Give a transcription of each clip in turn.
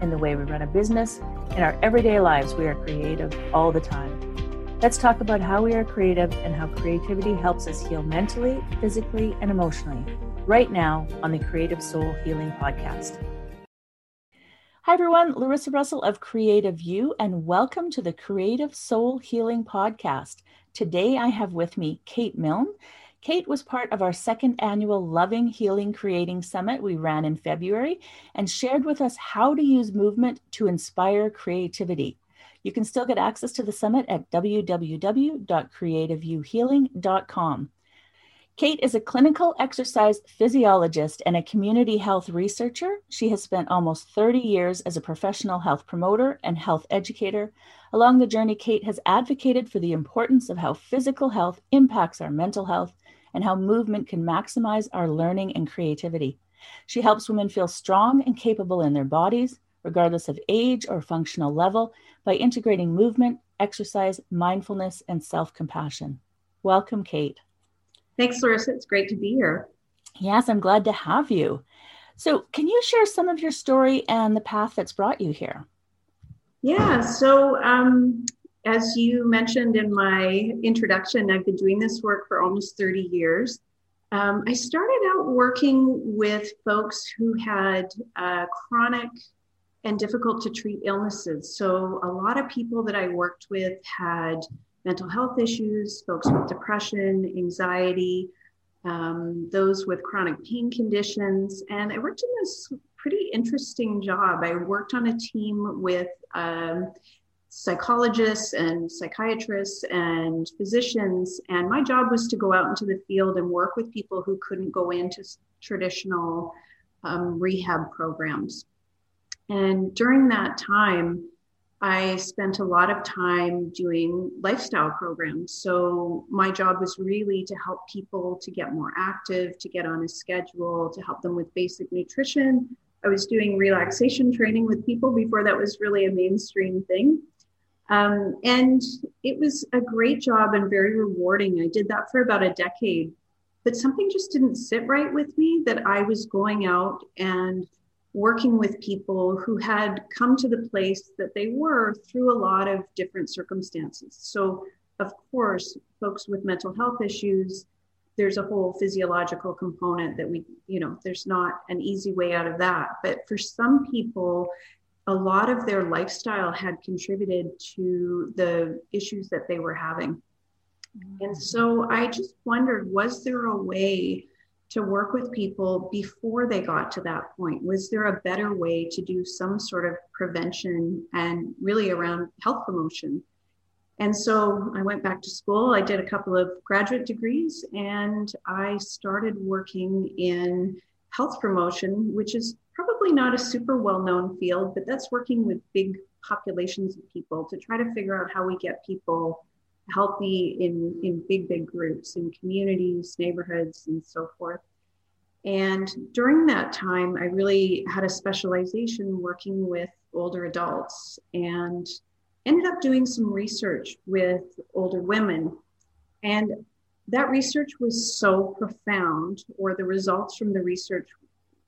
in the way we run a business, in our everyday lives, we are creative all the time. Let's talk about how we are creative and how creativity helps us heal mentally, physically, and emotionally right now on the Creative Soul Healing Podcast. Hi, everyone. Larissa Russell of Creative U, and welcome to the Creative Soul Healing Podcast. Today, I have with me Kate Milne. Kate was part of our second annual Loving, Healing, Creating Summit we ran in February and shared with us how to use movement to inspire creativity. You can still get access to the summit at www.creativeyouhealing.com. Kate is a clinical exercise physiologist and a community health researcher. She has spent almost 30 years as a professional health promoter and health educator. Along the journey, Kate has advocated for the importance of how physical health impacts our mental health and how movement can maximize our learning and creativity. She helps women feel strong and capable in their bodies, regardless of age or functional level, by integrating movement, exercise, mindfulness, and self compassion. Welcome, Kate. Thanks, Larissa. It's great to be here. Yes, I'm glad to have you. So, can you share some of your story and the path that's brought you here? Yeah, so um, as you mentioned in my introduction, I've been doing this work for almost 30 years. Um, I started out working with folks who had uh, chronic and difficult to treat illnesses. So, a lot of people that I worked with had mental health issues, folks with depression, anxiety, um, those with chronic pain conditions. And I worked in this pretty interesting job. I worked on a team with um, psychologists and psychiatrists and physicians. And my job was to go out into the field and work with people who couldn't go into traditional um, rehab programs. And during that time, I spent a lot of time doing lifestyle programs. So my job was really to help people to get more active, to get on a schedule, to help them with basic nutrition. I was doing relaxation training with people before that was really a mainstream thing. Um, and it was a great job and very rewarding. I did that for about a decade, but something just didn't sit right with me that I was going out and working with people who had come to the place that they were through a lot of different circumstances. So, of course, folks with mental health issues, there's a whole physiological component that we, you know, there's not an easy way out of that. But for some people, a lot of their lifestyle had contributed to the issues that they were having. And mm. so I just wondered was there a way to work with people before they got to that point? Was there a better way to do some sort of prevention and really around health promotion? And so I went back to school. I did a couple of graduate degrees and I started working in health promotion, which is probably not a super well known field, but that's working with big populations of people to try to figure out how we get people healthy in, in big, big groups, in communities, neighborhoods, and so forth. And during that time, I really had a specialization working with older adults and ended up doing some research with older women. And that research was so profound, or the results from the research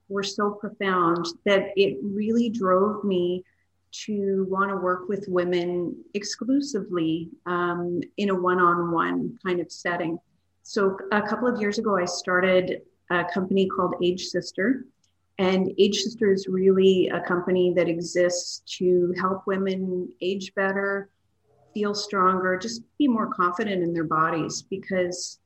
were so profound that it really drove me to want to work with women exclusively um, in a one on one kind of setting. So, a couple of years ago, I started a company called Age Sister. And Age Sister is really a company that exists to help women age better, feel stronger, just be more confident in their bodies because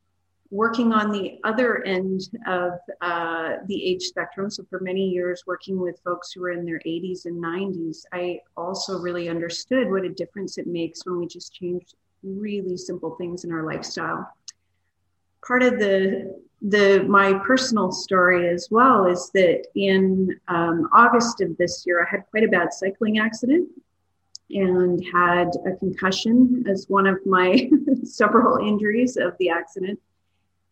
working on the other end of uh, the age spectrum. So, for many years, working with folks who are in their 80s and 90s, I also really understood what a difference it makes when we just change really simple things in our lifestyle. Part of the the my personal story as well is that in um, August of this year, I had quite a bad cycling accident, and had a concussion as one of my several injuries of the accident.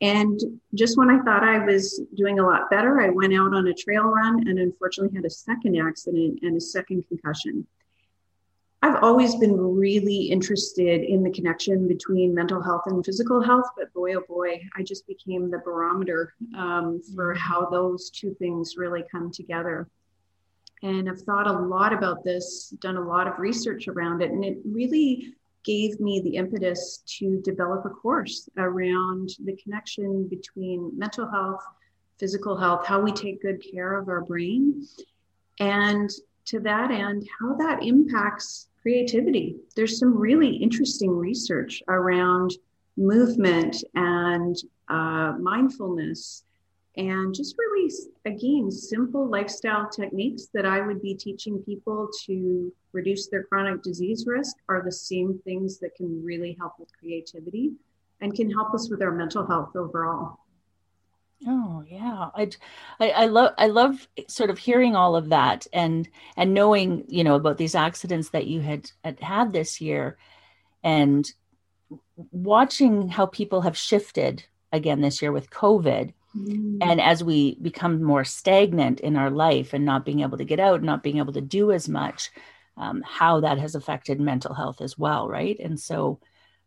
And just when I thought I was doing a lot better, I went out on a trail run and unfortunately had a second accident and a second concussion. I've always been really interested in the connection between mental health and physical health, but boy, oh boy, I just became the barometer um, for how those two things really come together. And I've thought a lot about this, done a lot of research around it, and it really gave me the impetus to develop a course around the connection between mental health, physical health, how we take good care of our brain, and to that end, how that impacts creativity. There's some really interesting research around movement and uh, mindfulness and just really again simple lifestyle techniques that i would be teaching people to reduce their chronic disease risk are the same things that can really help with creativity and can help us with our mental health overall. Oh yeah, I, I, I love I love sort of hearing all of that and and knowing you know about these accidents that you had had, had this year, and watching how people have shifted again this year with COVID, mm. and as we become more stagnant in our life and not being able to get out, not being able to do as much, um, how that has affected mental health as well, right? And so,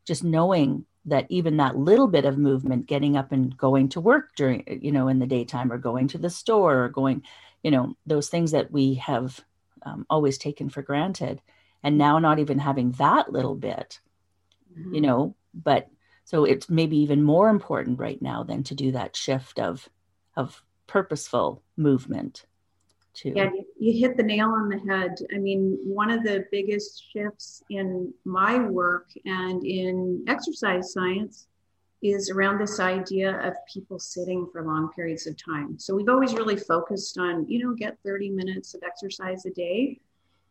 just knowing that even that little bit of movement getting up and going to work during you know in the daytime or going to the store or going you know those things that we have um, always taken for granted and now not even having that little bit mm-hmm. you know but so it's maybe even more important right now than to do that shift of of purposeful movement too. Yeah, you hit the nail on the head. I mean, one of the biggest shifts in my work and in exercise science is around this idea of people sitting for long periods of time. So we've always really focused on, you know, get 30 minutes of exercise a day,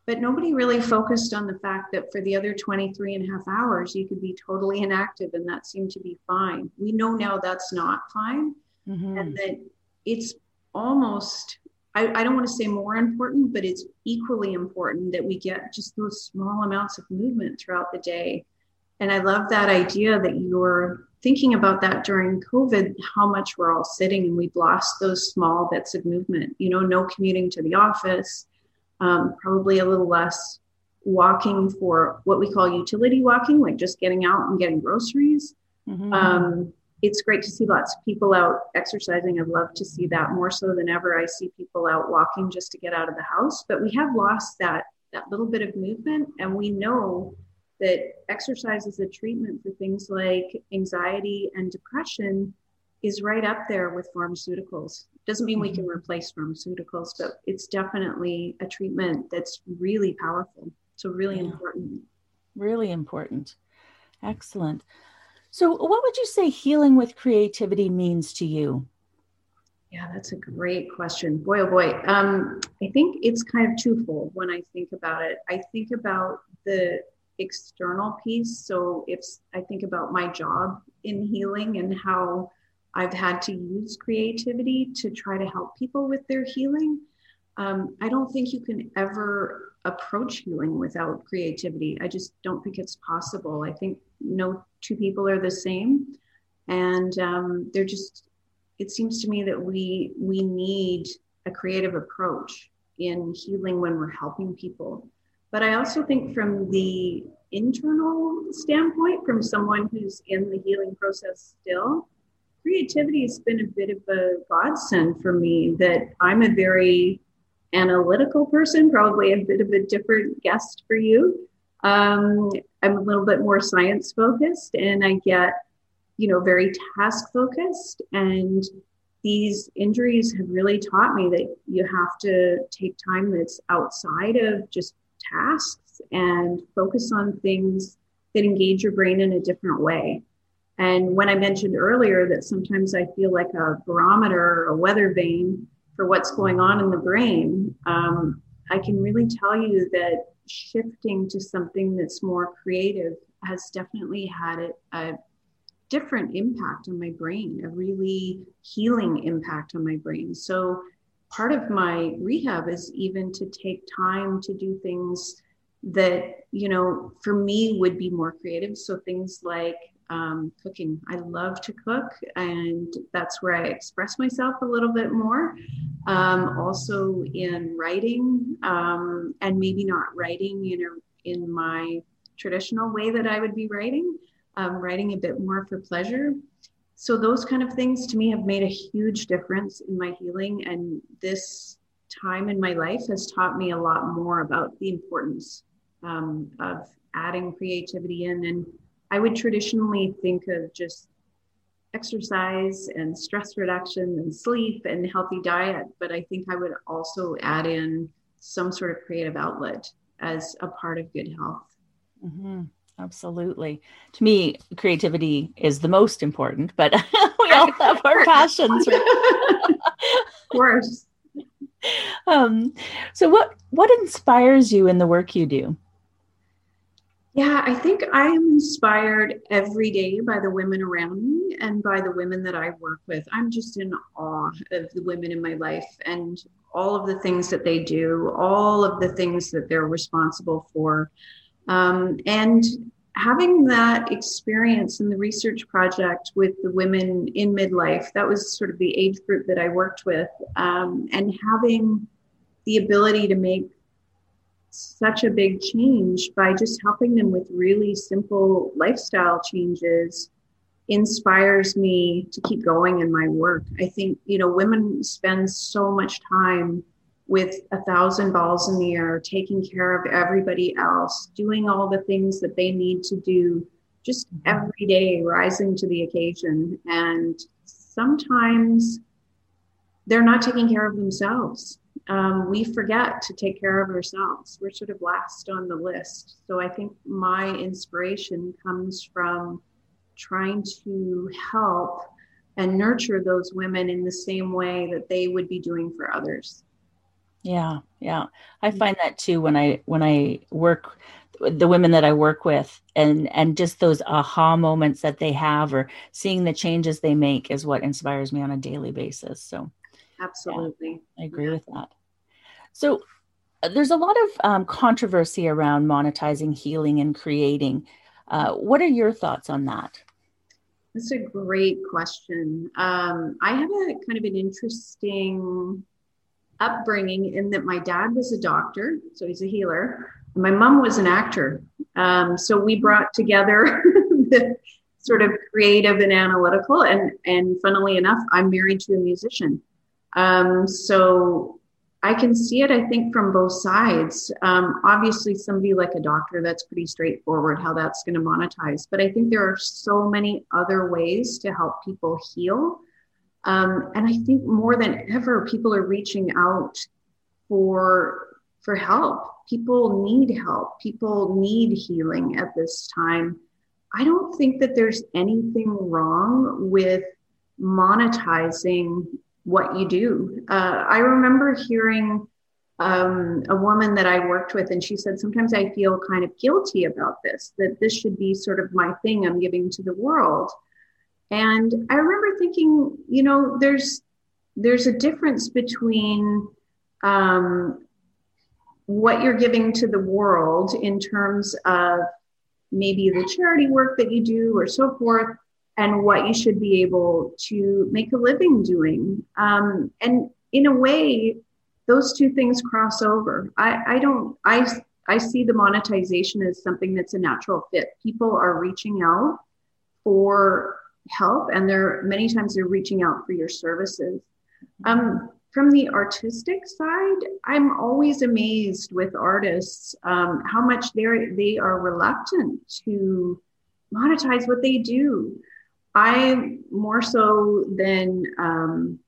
but nobody really focused on the fact that for the other 23 and a half hours, you could be totally inactive and that seemed to be fine. We know now that's not fine mm-hmm. and that it's almost I, I don't want to say more important, but it's equally important that we get just those small amounts of movement throughout the day. And I love that idea that you're thinking about that during COVID, how much we're all sitting and we've lost those small bits of movement. You know, no commuting to the office, um, probably a little less walking for what we call utility walking, like just getting out and getting groceries. Mm-hmm. Um, it's great to see lots of people out exercising. I'd love to see that more so than ever. I see people out walking just to get out of the house, but we have lost that that little bit of movement, and we know that exercise is a treatment for things like anxiety and depression is right up there with pharmaceuticals. Doesn't mean we can mm-hmm. replace pharmaceuticals, but it's definitely a treatment that's really powerful. So really yeah. important. Really important. Excellent. So, what would you say healing with creativity means to you? Yeah, that's a great question. Boy, oh boy. Um, I think it's kind of twofold when I think about it. I think about the external piece. So, if I think about my job in healing and how I've had to use creativity to try to help people with their healing, um, I don't think you can ever approach healing without creativity. I just don't think it's possible. I think no two people are the same and um, they're just it seems to me that we we need a creative approach in healing when we're helping people but i also think from the internal standpoint from someone who's in the healing process still creativity has been a bit of a godsend for me that i'm a very analytical person probably a bit of a different guest for you um, I'm a little bit more science focused and I get, you know, very task focused. And these injuries have really taught me that you have to take time that's outside of just tasks and focus on things that engage your brain in a different way. And when I mentioned earlier that sometimes I feel like a barometer or a weather vane for what's going on in the brain, um, I can really tell you that shifting to something that's more creative has definitely had a, a different impact on my brain, a really healing impact on my brain. So part of my rehab is even to take time to do things that you know for me would be more creative so things like um, cooking i love to cook and that's where i express myself a little bit more um, also in writing um, and maybe not writing you know in my traditional way that i would be writing um, writing a bit more for pleasure so those kind of things to me have made a huge difference in my healing and this time in my life has taught me a lot more about the importance um, of adding creativity in. And I would traditionally think of just exercise and stress reduction and sleep and healthy diet, but I think I would also add in some sort of creative outlet as a part of good health. Mm-hmm. Absolutely. To me, creativity is the most important, but we all have our passions. of course. Um, so what what inspires you in the work you do? Yeah, I think I am inspired every day by the women around me and by the women that I work with. I'm just in awe of the women in my life and all of the things that they do, all of the things that they're responsible for. Um, and having that experience in the research project with the women in midlife, that was sort of the age group that I worked with, um, and having the ability to make such a big change by just helping them with really simple lifestyle changes inspires me to keep going in my work. I think, you know, women spend so much time with a thousand balls in the air, taking care of everybody else, doing all the things that they need to do just mm-hmm. every day, rising to the occasion. And sometimes they're not taking care of themselves um, we forget to take care of ourselves. We're sort of last on the list. So I think my inspiration comes from trying to help and nurture those women in the same way that they would be doing for others. Yeah, yeah. I mm. find that too when I when I work the women that I work with and and just those aha moments that they have or seeing the changes they make is what inspires me on a daily basis. So Absolutely. Yeah, I agree yeah. with that. So uh, there's a lot of um, controversy around monetizing healing and creating. Uh, what are your thoughts on that? That's a great question. Um, I have a kind of an interesting upbringing in that my dad was a doctor, so he's a healer. My mom was an actor. Um, so we brought together the sort of creative and analytical. And, and funnily enough, I'm married to a musician. Um, so I can see it, I think, from both sides. Um, obviously, somebody like a doctor, that's pretty straightforward how that's going to monetize. But I think there are so many other ways to help people heal. Um, and I think more than ever, people are reaching out for for help. People need help. People need healing at this time. I don't think that there's anything wrong with monetizing what you do. Uh, I remember hearing um, a woman that I worked with, and she said, Sometimes I feel kind of guilty about this, that this should be sort of my thing I'm giving to the world. And I remember thinking, you know, there's there's a difference between um, what you're giving to the world in terms of maybe the charity work that you do or so forth and what you should be able to make a living doing. Um, and in a way, those two things cross over. I, I don't, I, I see the monetization as something that's a natural fit. People are reaching out for help, and they're many times they're reaching out for your services. Um, from the artistic side, I'm always amazed with artists um, how much they they are reluctant to monetize what they do. I more so than um,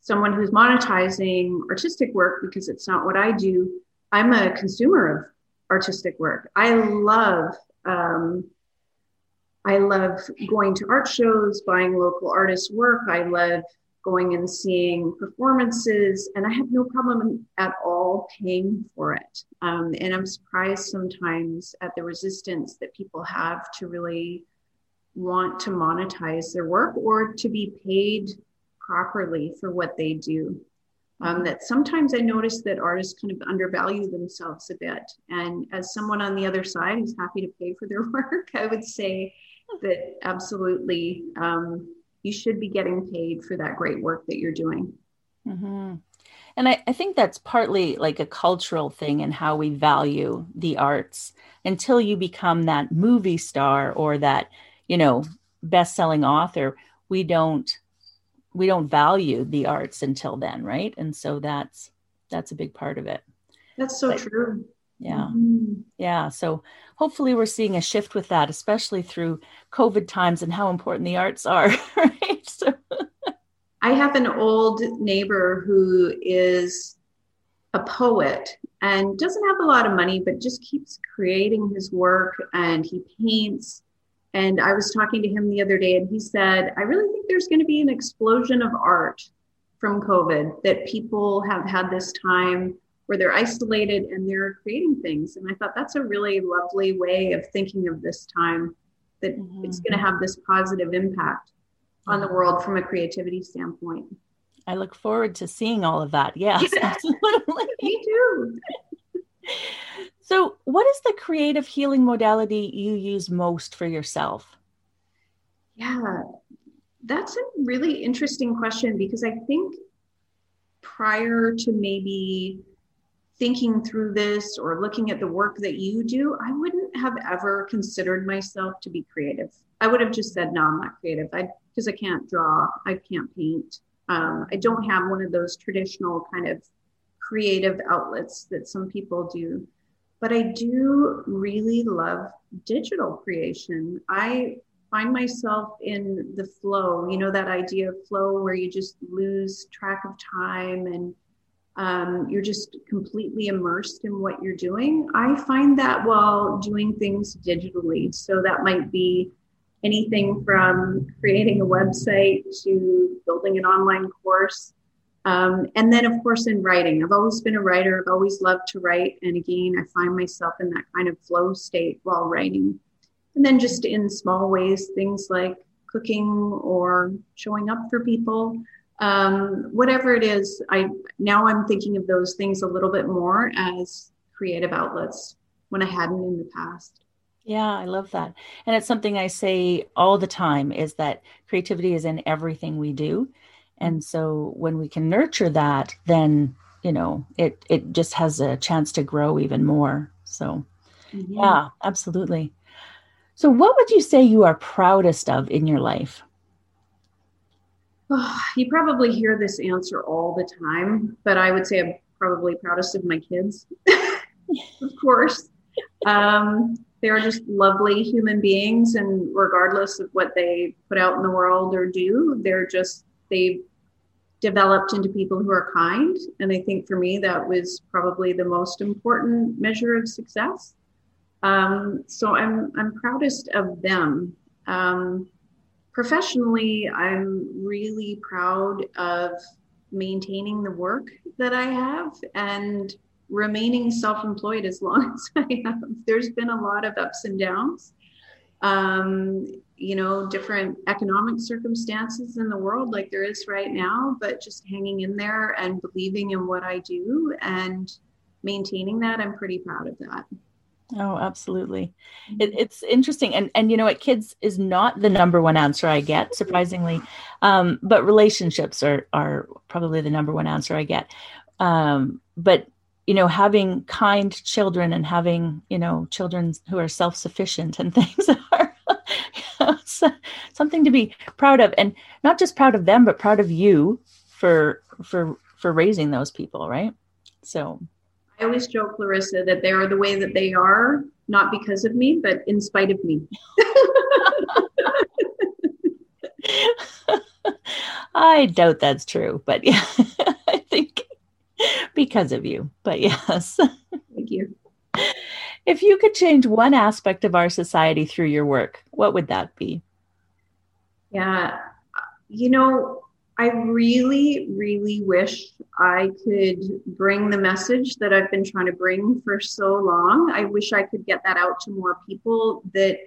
someone who's monetizing artistic work because it's not what I do. I'm a consumer of artistic work. I love um, I love going to art shows, buying local artists' work. I love going and seeing performances, and I have no problem at all paying for it. Um, and I'm surprised sometimes at the resistance that people have to really want to monetize their work or to be paid properly for what they do. Um, that sometimes I notice that artists kind of undervalue themselves a bit. And as someone on the other side who's happy to pay for their work, I would say that absolutely um, you should be getting paid for that great work that you're doing. Mm-hmm. And I, I think that's partly like a cultural thing in how we value the arts until you become that movie star or that, you know, best-selling author, we don't we don't value the arts until then, right? And so that's that's a big part of it. That's so but, true. Yeah. Mm-hmm. Yeah. So hopefully we're seeing a shift with that, especially through COVID times and how important the arts are, right? So I have an old neighbor who is a poet and doesn't have a lot of money, but just keeps creating his work and he paints. And I was talking to him the other day and he said, I really think there's going to be an explosion of art from COVID, that people have had this time where they're isolated and they're creating things. And I thought that's a really lovely way of thinking of this time that mm-hmm. it's going to have this positive impact on the world from a creativity standpoint. I look forward to seeing all of that. Yes, absolutely. Me too. So, what is the creative healing modality you use most for yourself? Yeah, that's a really interesting question because I think prior to maybe thinking through this or looking at the work that you do, I wouldn't have ever considered myself to be creative. I would have just said, no, I'm not creative. I because I can't draw, I can't paint. Um, I don't have one of those traditional kind of creative outlets that some people do. But I do really love digital creation. I find myself in the flow, you know, that idea of flow where you just lose track of time and um, you're just completely immersed in what you're doing. I find that while doing things digitally. So that might be anything from creating a website to building an online course. Um, and then, of course, in writing, I've always been a writer. I've always loved to write. And again, I find myself in that kind of flow state while writing. And then, just in small ways, things like cooking or showing up for people. Um, whatever it is, I now I'm thinking of those things a little bit more as creative outlets when I hadn't in the past. Yeah, I love that. And it's something I say all the time is that creativity is in everything we do. And so when we can nurture that, then, you know, it it just has a chance to grow even more. So mm-hmm. yeah, absolutely. So what would you say you are proudest of in your life? Oh, you probably hear this answer all the time, but I would say I'm probably proudest of my kids, of course. Um, they are just lovely human beings and regardless of what they put out in the world or do they're just they've developed into people who are kind and i think for me that was probably the most important measure of success um, so i'm i'm proudest of them um, professionally i'm really proud of maintaining the work that i have and remaining self-employed as long as I have. There's been a lot of ups and downs. Um, you know, different economic circumstances in the world like there is right now, but just hanging in there and believing in what I do and maintaining that, I'm pretty proud of that. Oh, absolutely. It, mm-hmm. it's interesting. And, and you know what, kids is not the number one answer I get, surprisingly. Um, but relationships are, are probably the number one answer I get. Um, but you know having kind children and having you know children who are self-sufficient and things are something to be proud of and not just proud of them but proud of you for for for raising those people right so i always joke larissa that they are the way that they are not because of me but in spite of me i doubt that's true but yeah i think because of you. But yes. Thank you. If you could change one aspect of our society through your work, what would that be? Yeah. You know, I really, really wish I could bring the message that I've been trying to bring for so long. I wish I could get that out to more people that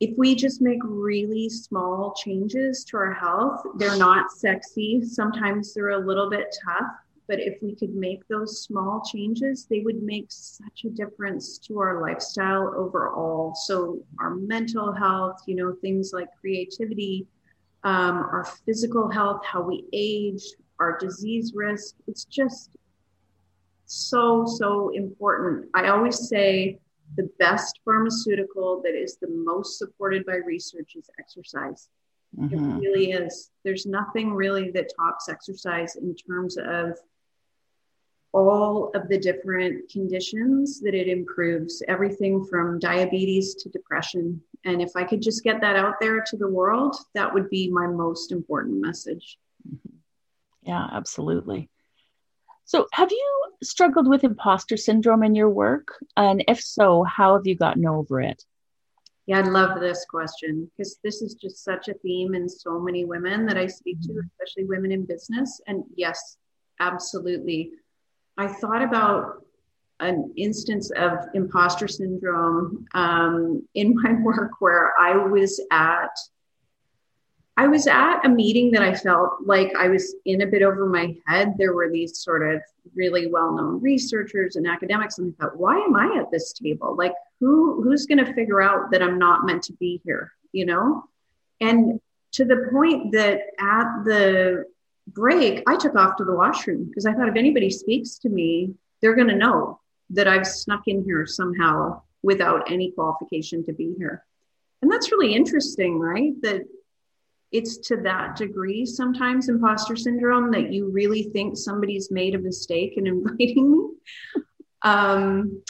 if we just make really small changes to our health, they're not sexy. Sometimes they're a little bit tough, but if we could make those small changes, they would make such a difference to our lifestyle overall. So, our mental health, you know, things like creativity, um, our physical health, how we age, our disease risk, it's just so, so important. I always say, the best pharmaceutical that is the most supported by research is exercise. Mm-hmm. It really is. There's nothing really that tops exercise in terms of all of the different conditions that it improves, everything from diabetes to depression. And if I could just get that out there to the world, that would be my most important message. Mm-hmm. Yeah, absolutely. So, have you struggled with imposter syndrome in your work? And if so, how have you gotten over it? Yeah, I love this question because this is just such a theme in so many women that I speak to, mm-hmm. especially women in business. And yes, absolutely. I thought about an instance of imposter syndrome um, in my work where I was at I was at a meeting that I felt like I was in a bit over my head. There were these sort of really well-known researchers and academics, and I thought, why am I at this table? Like, who who's going to figure out that I'm not meant to be here? You know, and to the point that at the break, I took off to the washroom because I thought if anybody speaks to me, they're going to know that I've snuck in here somehow without any qualification to be here. And that's really interesting, right? That it's to that degree sometimes imposter syndrome that you really think somebody's made a mistake in inviting me. Um,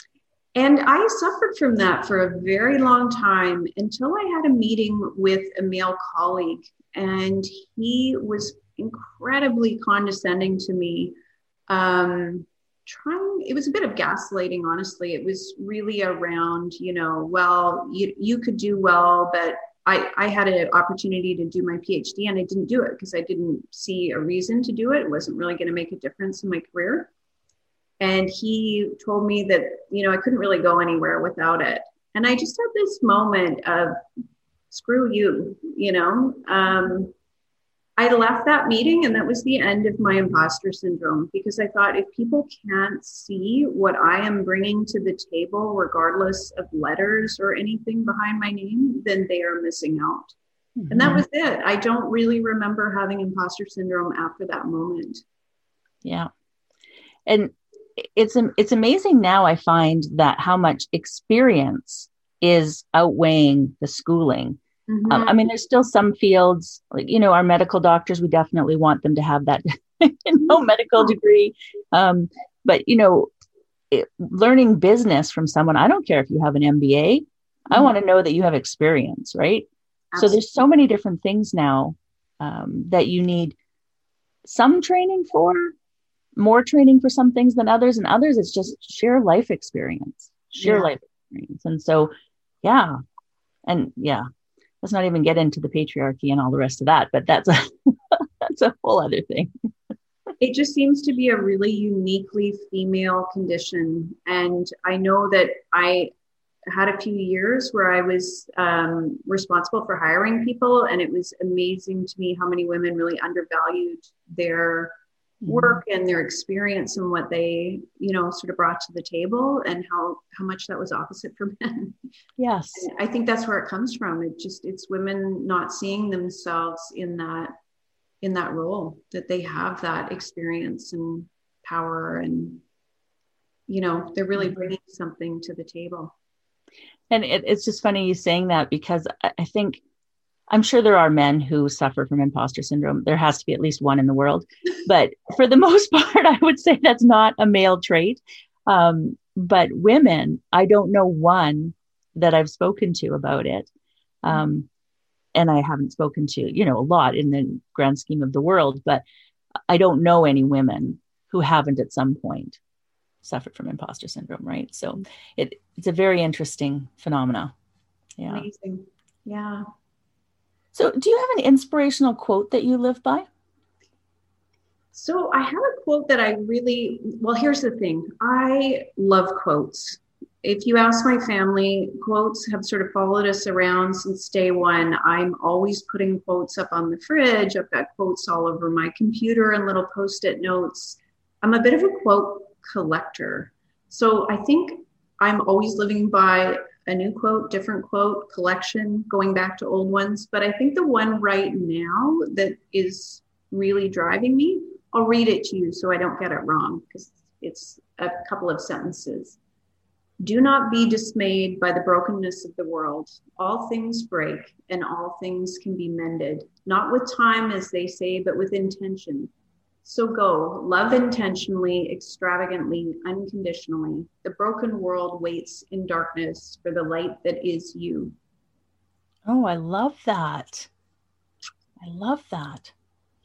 and I suffered from that for a very long time until I had a meeting with a male colleague, and he was incredibly condescending to me. Um, trying, it was a bit of gaslighting, honestly. It was really around, you know, well, you, you could do well, but I, I had an opportunity to do my PhD and I didn't do it because I didn't see a reason to do it. It wasn't really going to make a difference in my career. And he told me that, you know, I couldn't really go anywhere without it. And I just had this moment of screw you, you know. Um, I left that meeting and that was the end of my imposter syndrome because I thought if people can't see what I am bringing to the table, regardless of letters or anything behind my name, then they are missing out. Mm-hmm. And that mm-hmm. was it. I don't really remember having imposter syndrome after that moment. Yeah. And it's it's amazing now I find that how much experience is outweighing the schooling Mm-hmm. Um, I mean, there's still some fields, like, you know, our medical doctors, we definitely want them to have that no medical degree. Um, but, you know, it, learning business from someone, I don't care if you have an MBA, mm-hmm. I want to know that you have experience, right? Absolutely. So there's so many different things now um, that you need some training for, more training for some things than others, and others it's just sheer life experience, sheer yeah. life experience. And so, yeah, and yeah, let's not even get into the patriarchy and all the rest of that but that's a that's a whole other thing it just seems to be a really uniquely female condition and i know that i had a few years where i was um, responsible for hiring people and it was amazing to me how many women really undervalued their. Work and their experience and what they you know sort of brought to the table and how how much that was opposite for men yes and i think that's where it comes from it just it's women not seeing themselves in that in that role that they have that experience and power and you know they're really mm-hmm. bringing something to the table and it, it's just funny you saying that because I think I'm sure there are men who suffer from imposter syndrome. There has to be at least one in the world. But for the most part, I would say that's not a male trait. Um, but women, I don't know one that I've spoken to about it. Um, and I haven't spoken to, you know, a lot in the grand scheme of the world, but I don't know any women who haven't at some point suffered from imposter syndrome, right? So it, it's a very interesting phenomena. Yeah. Amazing. Yeah. So, do you have an inspirational quote that you live by? So, I have a quote that I really, well, here's the thing I love quotes. if you ask my family, quotes have sort of followed us around since day one. I'm always putting quotes up on the fridge. I've got quotes all over my computer and little post it notes. I'm a bit of a quote collector. So I think I'm always living by a new quote, different quote, collection, going back to old ones. But I think the one right now that is really driving me, I'll read it to you so I don't get it wrong because it's a couple of sentences. Do not be dismayed by the brokenness of the world. All things break and all things can be mended, not with time, as they say, but with intention. So go, love intentionally, extravagantly, unconditionally. The broken world waits in darkness for the light that is you. Oh, I love that. I love that.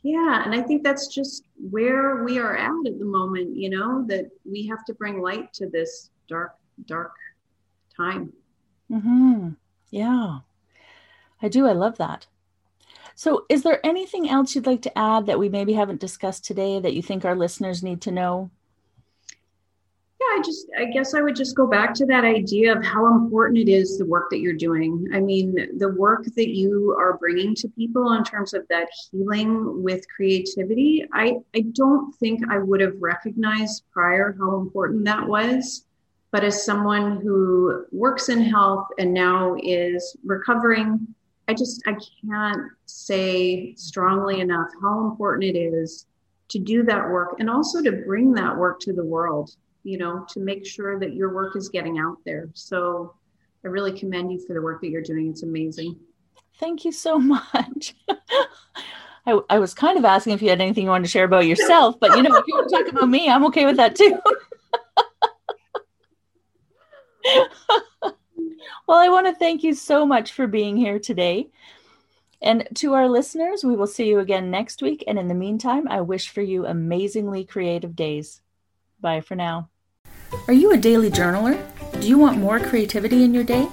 Yeah, and I think that's just where we are at at the moment, you know, that we have to bring light to this dark dark time. Mm-hmm. Yeah, I do. I love that. So, is there anything else you'd like to add that we maybe haven't discussed today that you think our listeners need to know? I just, I guess I would just go back to that idea of how important it is the work that you're doing. I mean, the work that you are bringing to people in terms of that healing with creativity, I, I don't think I would have recognized prior how important that was. But as someone who works in health and now is recovering, I just I can't say strongly enough how important it is to do that work and also to bring that work to the world, you know, to make sure that your work is getting out there. So I really commend you for the work that you're doing. It's amazing. Thank you so much. I, I was kind of asking if you had anything you wanted to share about yourself, but you know, if you want to talk about me, I'm okay with that too. well, I want to thank you so much for being here today. And to our listeners, we will see you again next week. And in the meantime, I wish for you amazingly creative days. Bye for now. Are you a daily journaler? Do you want more creativity in your day?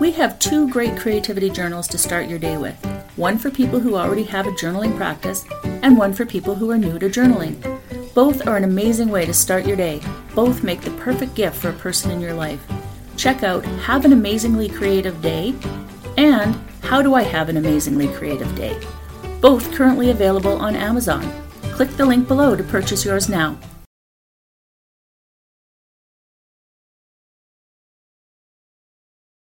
We have two great creativity journals to start your day with one for people who already have a journaling practice, and one for people who are new to journaling. Both are an amazing way to start your day. Both make the perfect gift for a person in your life check out Have an Amazingly Creative Day and How Do I Have an Amazingly Creative Day? Both currently available on Amazon. Click the link below to purchase yours now.